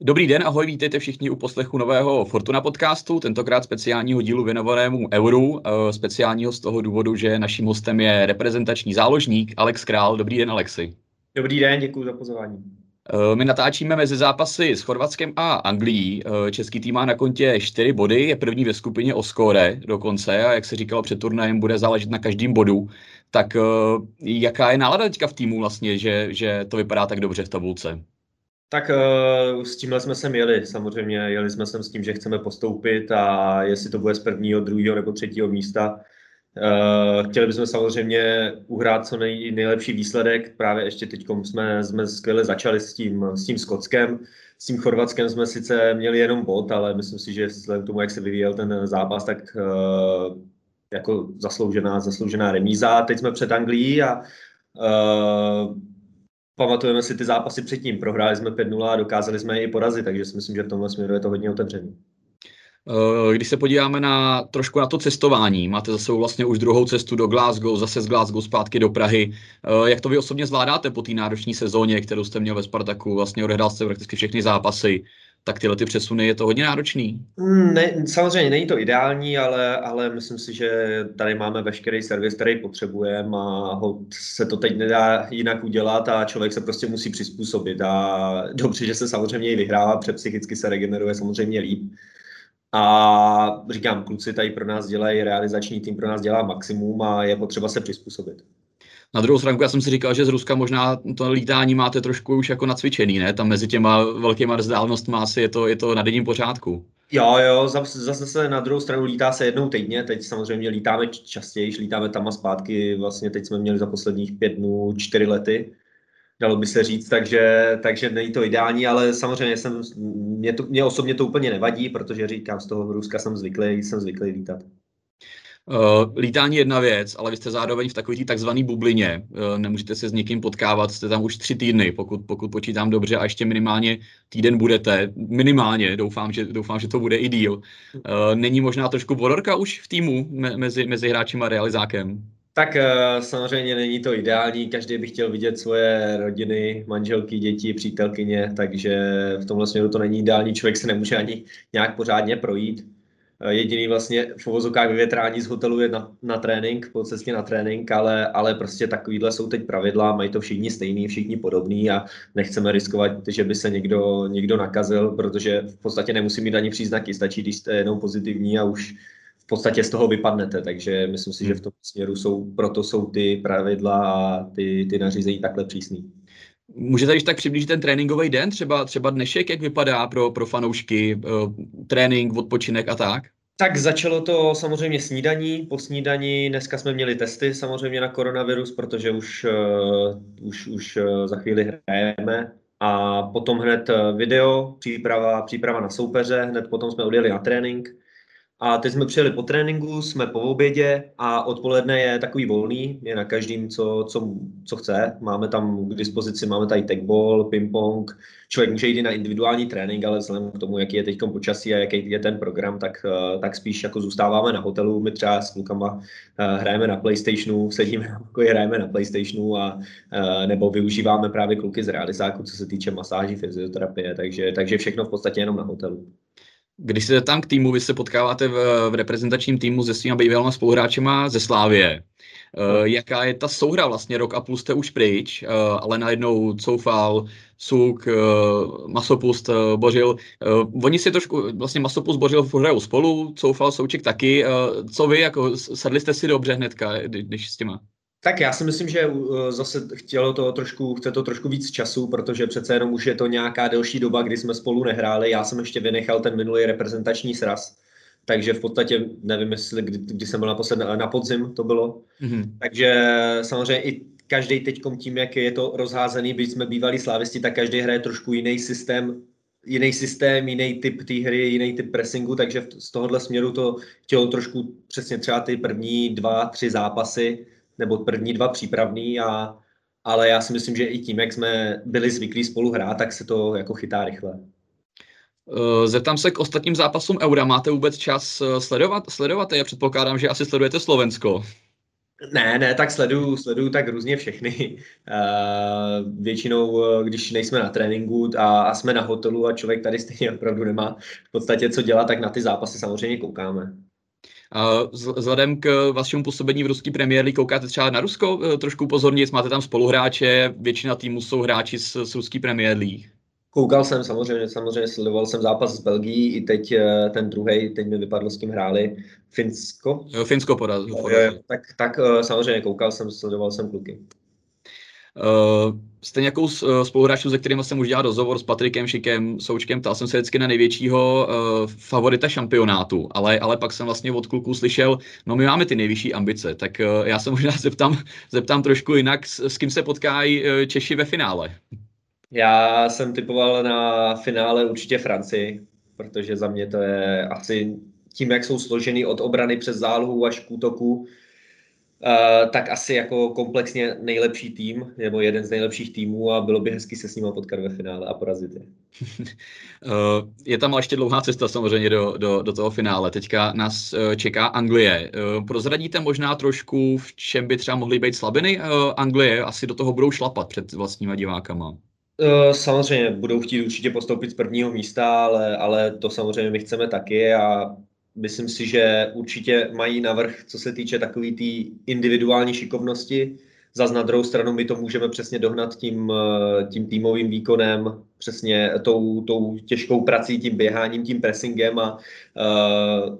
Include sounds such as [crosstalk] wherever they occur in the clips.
Dobrý den, ahoj, vítejte všichni u poslechu nového Fortuna podcastu, tentokrát speciálního dílu věnovanému euru, eh, speciálního z toho důvodu, že naším hostem je reprezentační záložník Alex Král. Dobrý den, Alexi. Dobrý den, děkuji za pozvání. Eh, my natáčíme mezi zápasy s Chorvatskem a Anglií. Eh, český tým má na kontě 4 body, je první ve skupině o skóre dokonce a jak se říkalo před turnajem, bude záležet na každém bodu. Tak jaká je nálada teďka v týmu vlastně, že, že to vypadá tak dobře v tabulce? Tak uh, s tímhle jsme sem jeli, samozřejmě. Jeli jsme sem s tím, že chceme postoupit a jestli to bude z prvního, druhého nebo třetího místa. Uh, chtěli bychom samozřejmě uhrát co nej, nejlepší výsledek. Právě ještě teď jsme, jsme skvěle začali s tím, s tím Skotskem. S tím Chorvatskem jsme sice měli jenom bod, ale myslím si, že vzhledem k tomu, jak se vyvíjel ten zápas, tak uh, jako zasloužená, zasloužená remíza. Teď jsme před Anglií a pamatujeme si ty zápasy předtím. Prohráli jsme 5-0 a dokázali jsme je i porazit, takže si myslím, že v tomhle směru je to hodně otevřený. Eh, když se podíváme na trošku na to cestování, máte zase vlastně už druhou cestu do Glasgow, zase z Glasgow zpátky do Prahy. Eh, jak to vy osobně zvládáte po té náročné sezóně, kterou jste měl ve Spartaku? Vlastně odehrál jste prakticky všechny zápasy tak tyhle ty přesuny je to hodně náročný. Mm, ne, samozřejmě není to ideální, ale, ale myslím si, že tady máme veškerý servis, který potřebujeme a se to teď nedá jinak udělat a člověk se prostě musí přizpůsobit a dobře, že se samozřejmě i vyhrává, protože psychicky se regeneruje samozřejmě líp. A říkám, kluci tady pro nás dělají, realizační tým pro nás dělá maximum a je potřeba se přizpůsobit. Na druhou stranu, já jsem si říkal, že z Ruska možná to lítání máte trošku už jako nacvičený, ne? Tam mezi těma velkýma vzdálenostmi asi je to, je to na denním pořádku. Jo, jo, zase se na druhou stranu lítá se jednou týdně, teď samozřejmě lítáme častěji, lítáme tam a zpátky, vlastně teď jsme měli za posledních pět dnů čtyři lety, dalo by se říct, takže, takže není to ideální, ale samozřejmě jsem, mě, to, mě osobně to úplně nevadí, protože říkám, z toho Ruska jsem zvyklý, jsem zvyklý lítat. Uh, lítání je jedna věc, ale vy jste zároveň v takové takzvané bublině. Uh, nemůžete se s někým potkávat, jste tam už tři týdny, pokud, pokud počítám dobře, a ještě minimálně týden budete. Minimálně, doufám, že, doufám, že to bude i díl. Uh, není možná trošku vororka už v týmu me, mezi, mezi hráčem a realizákem? Tak samozřejmě není to ideální, každý by chtěl vidět svoje rodiny, manželky, děti, přítelkyně, takže v tomhle směru to není ideální, člověk se nemůže ani nějak pořádně projít jediný vlastně v uvozokách vyvětrání z hotelu je na, na trénink, po cestě na trénink, ale, ale prostě takovýhle jsou teď pravidla, mají to všichni stejný, všichni podobný a nechceme riskovat, že by se někdo, někdo nakazil, protože v podstatě nemusí mít ani příznaky, stačí, když jste jenom pozitivní a už v podstatě z toho vypadnete, takže myslím si, že v tom směru jsou, proto jsou ty pravidla a ty, ty nařízení takhle přísný. Můžete již tak přiblížit ten tréninkový den, třeba, třeba dnešek, jak vypadá pro, pro fanoušky, uh, trénink, odpočinek a tak? Tak začalo to samozřejmě snídaní. Po snídaní dneska jsme měli testy samozřejmě na koronavirus, protože už, uh, už, už uh, za chvíli hrajeme. A potom hned video, příprava, příprava na soupeře, hned potom jsme odjeli na trénink. A teď jsme přijeli po tréninku, jsme po obědě a odpoledne je takový volný, je na každým, co, co, co chce. Máme tam k dispozici, máme tady techball, ping-pong. Člověk může jít i na individuální trénink, ale vzhledem k tomu, jaký je teď počasí a jaký je ten program, tak, eh, tak spíš jako zůstáváme na hotelu. My třeba s klukama eh, hrajeme na PlayStationu, sedíme na pokoji, hrajeme na PlayStationu a eh, nebo využíváme právě kluky z realizáku, co se týče masáží, fyzioterapie, takže, takže všechno v podstatě jenom na hotelu. Když se tam k týmu, vy se potkáváte v, v reprezentačním týmu se svými bývalými spoluhráčema ze Slávie. Uh, jaká je ta souhra vlastně, rok a půl jste už pryč, uh, ale najednou Coufal, Suk, uh, Masopust, uh, Bořil. Uh, oni si trošku, vlastně Masopust, Bořil hrajou spolu, Coufal, Souček taky. Uh, co vy, jako sedli jste si dobře hnedka, když s těma? Tak já si myslím, že uh, zase chtělo to trošku, chce to trošku víc času, protože přece jenom už je to nějaká delší doba, kdy jsme spolu nehráli. Já jsem ještě vynechal ten minulý reprezentační sraz, takže v podstatě nevím, jestli kdy, kdy jsem byl naposled na, na podzim, to bylo. Mm-hmm. Takže samozřejmě i každý teď tím, jak je to rozházený, byť jsme bývalí slávisti, tak každý hraje trošku jiný systém, jiný systém, jiný typ té hry, jiný typ pressingu, takže z tohohle směru to chtělo trošku přesně třeba ty první dva, tři zápasy, nebo první dva přípravný, a, ale já si myslím, že i tím, jak jsme byli zvyklí spolu hrát, tak se to jako chytá rychle. Eh, zeptám se k ostatním zápasům Eura. Máte vůbec čas eh, sledovat? Sledovat? Já předpokládám, že asi sledujete Slovensko. Ne, ne, tak sleduju, sleduju tak různě všechny. Uh, většinou, když nejsme na tréninku a, a jsme na hotelu a člověk tady stejně opravdu nemá v podstatě co dělat, tak na ty zápasy samozřejmě koukáme. Vzhledem k vašemu působení v ruské Premier League koukáte třeba na Rusko eh, trošku pozorně, máte tam spoluhráče, většina týmů jsou hráči z, z ruské Premier League. Koukal jsem samozřejmě, samozřejmě sledoval jsem zápas s Belgií, i teď eh, ten druhý, teď mi vypadlo, s kým hráli, Finsko. Jo, Finsko porazil. Tak, tak eh, samozřejmě koukal jsem, sledoval jsem kluky. Uh, jste nějakou uh, spoluhráčů, se kterými jsem už dělal rozhovor s Patrikem Šikem, Součkem, ptal jsem se vždycky na největšího uh, favorita šampionátu, ale, ale pak jsem vlastně od kluků slyšel, no my máme ty nejvyšší ambice, tak uh, já se možná [laughs] zeptám, zeptám trošku jinak, s, s kým se potkají uh, Češi ve finále. Já jsem typoval na finále určitě Francii, protože za mě to je asi tím, jak jsou složeny od obrany přes zálohu až k útoku, Uh, tak asi jako komplexně nejlepší tým, nebo jeden z nejlepších týmů a bylo by hezky se s nimi potkat ve finále a porazit je. uh, [laughs] je tam ještě dlouhá cesta samozřejmě do, do, do toho finále. Teďka nás uh, čeká Anglie. Uh, prozradíte možná trošku, v čem by třeba mohly být slabiny Anglie? Asi do toho budou šlapat před vlastníma divákama. Samozřejmě budou chtít určitě postoupit z prvního místa, ale, ale to samozřejmě my chceme taky a myslím si, že určitě mají navrh, co se týče takové tý individuální šikovnosti. Zas na druhou stranu my to můžeme přesně dohnat tím, tím týmovým výkonem, přesně tou, tou těžkou prací, tím běháním, tím pressingem a uh,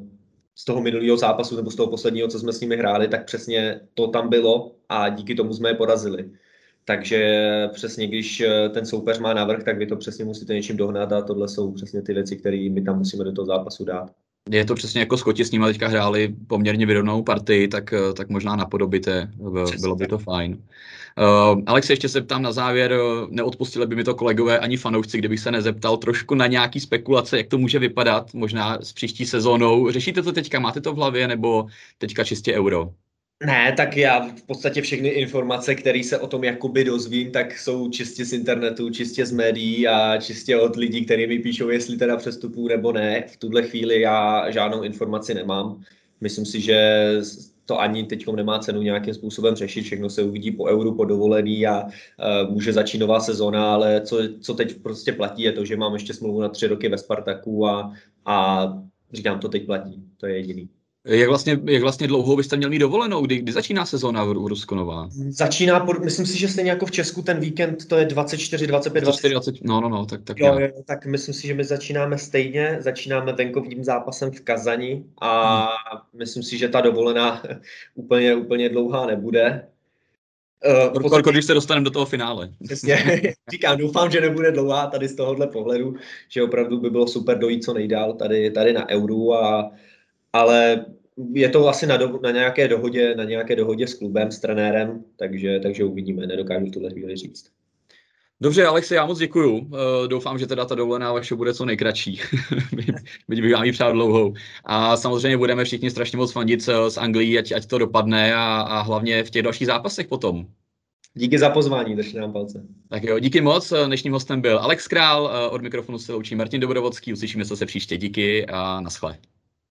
z toho minulého zápasu nebo z toho posledního, co jsme s nimi hráli, tak přesně to tam bylo a díky tomu jsme je porazili. Takže přesně, když ten soupeř má navrh, tak vy to přesně musíte něčím dohnat a tohle jsou přesně ty věci, které my tam musíme do toho zápasu dát je to přesně jako Skoti s nimi teďka hráli poměrně vyrovnou partii, tak, eh, tak možná napodobíte, bylo by to fajn. Uh, Alex, ještě se ptám na závěr, eh, neodpustili by mi to kolegové ani fanoušci, kdybych se nezeptal trošku na nějaký spekulace, jak to může vypadat, možná s příští sezónou. Řešíte to teďka, máte to v hlavě, nebo teďka čistě euro? Ne, tak já v podstatě všechny informace, které se o tom jakoby dozvím, tak jsou čistě z internetu, čistě z médií a čistě od lidí, kteří mi píšou, jestli teda přestupů nebo ne. V tuhle chvíli já žádnou informaci nemám. Myslím si, že to ani teď nemá cenu nějakým způsobem řešit, všechno se uvidí po euru, po dovolený a uh, může začít nová sezóna, ale co, co teď prostě platí je to, že mám ještě smlouvu na tři roky ve Spartaku a, a říkám, to teď platí, to je jediný. Jak vlastně, jak vlastně dlouho byste měl mít dovolenou? Kdy, kdy začíná sezóna v, v Rusku nová? Začíná, myslím si, že stejně jako v Česku ten víkend to je 24, 25, 24, 20. No, no, no, tak, tak jo, jo, tak myslím si, že my začínáme stejně, začínáme venkovním zápasem v Kazani a hmm. myslím si, že ta dovolená [laughs] úplně, úplně dlouhá nebude. Uh, podstatě, když se dostaneme do toho finále. Přesně, [laughs] říkám, doufám, že nebude dlouhá tady z tohohle pohledu, že opravdu by bylo super dojít co nejdál tady, tady na euru a ale je to asi na, do, na, nějaké dohodě, na nějaké dohodě s klubem, s trenérem, takže, takže uvidíme, nedokážu v tuhle chvíli říct. Dobře, Alexi, já moc děkuju. Uh, doufám, že teda ta dovolená vaše bude co nejkratší. [laughs] Byť bych vám ji přál dlouhou. A samozřejmě budeme všichni strašně moc fandit z Anglii, ať, ať to dopadne a, a hlavně v těch dalších zápasech potom. Díky za pozvání, držím nám palce. Tak jo, díky moc. Dnešním hostem byl Alex Král, od mikrofonu se loučí Martin Dobrovodský. Uslyšíme se příště. Díky a naschle.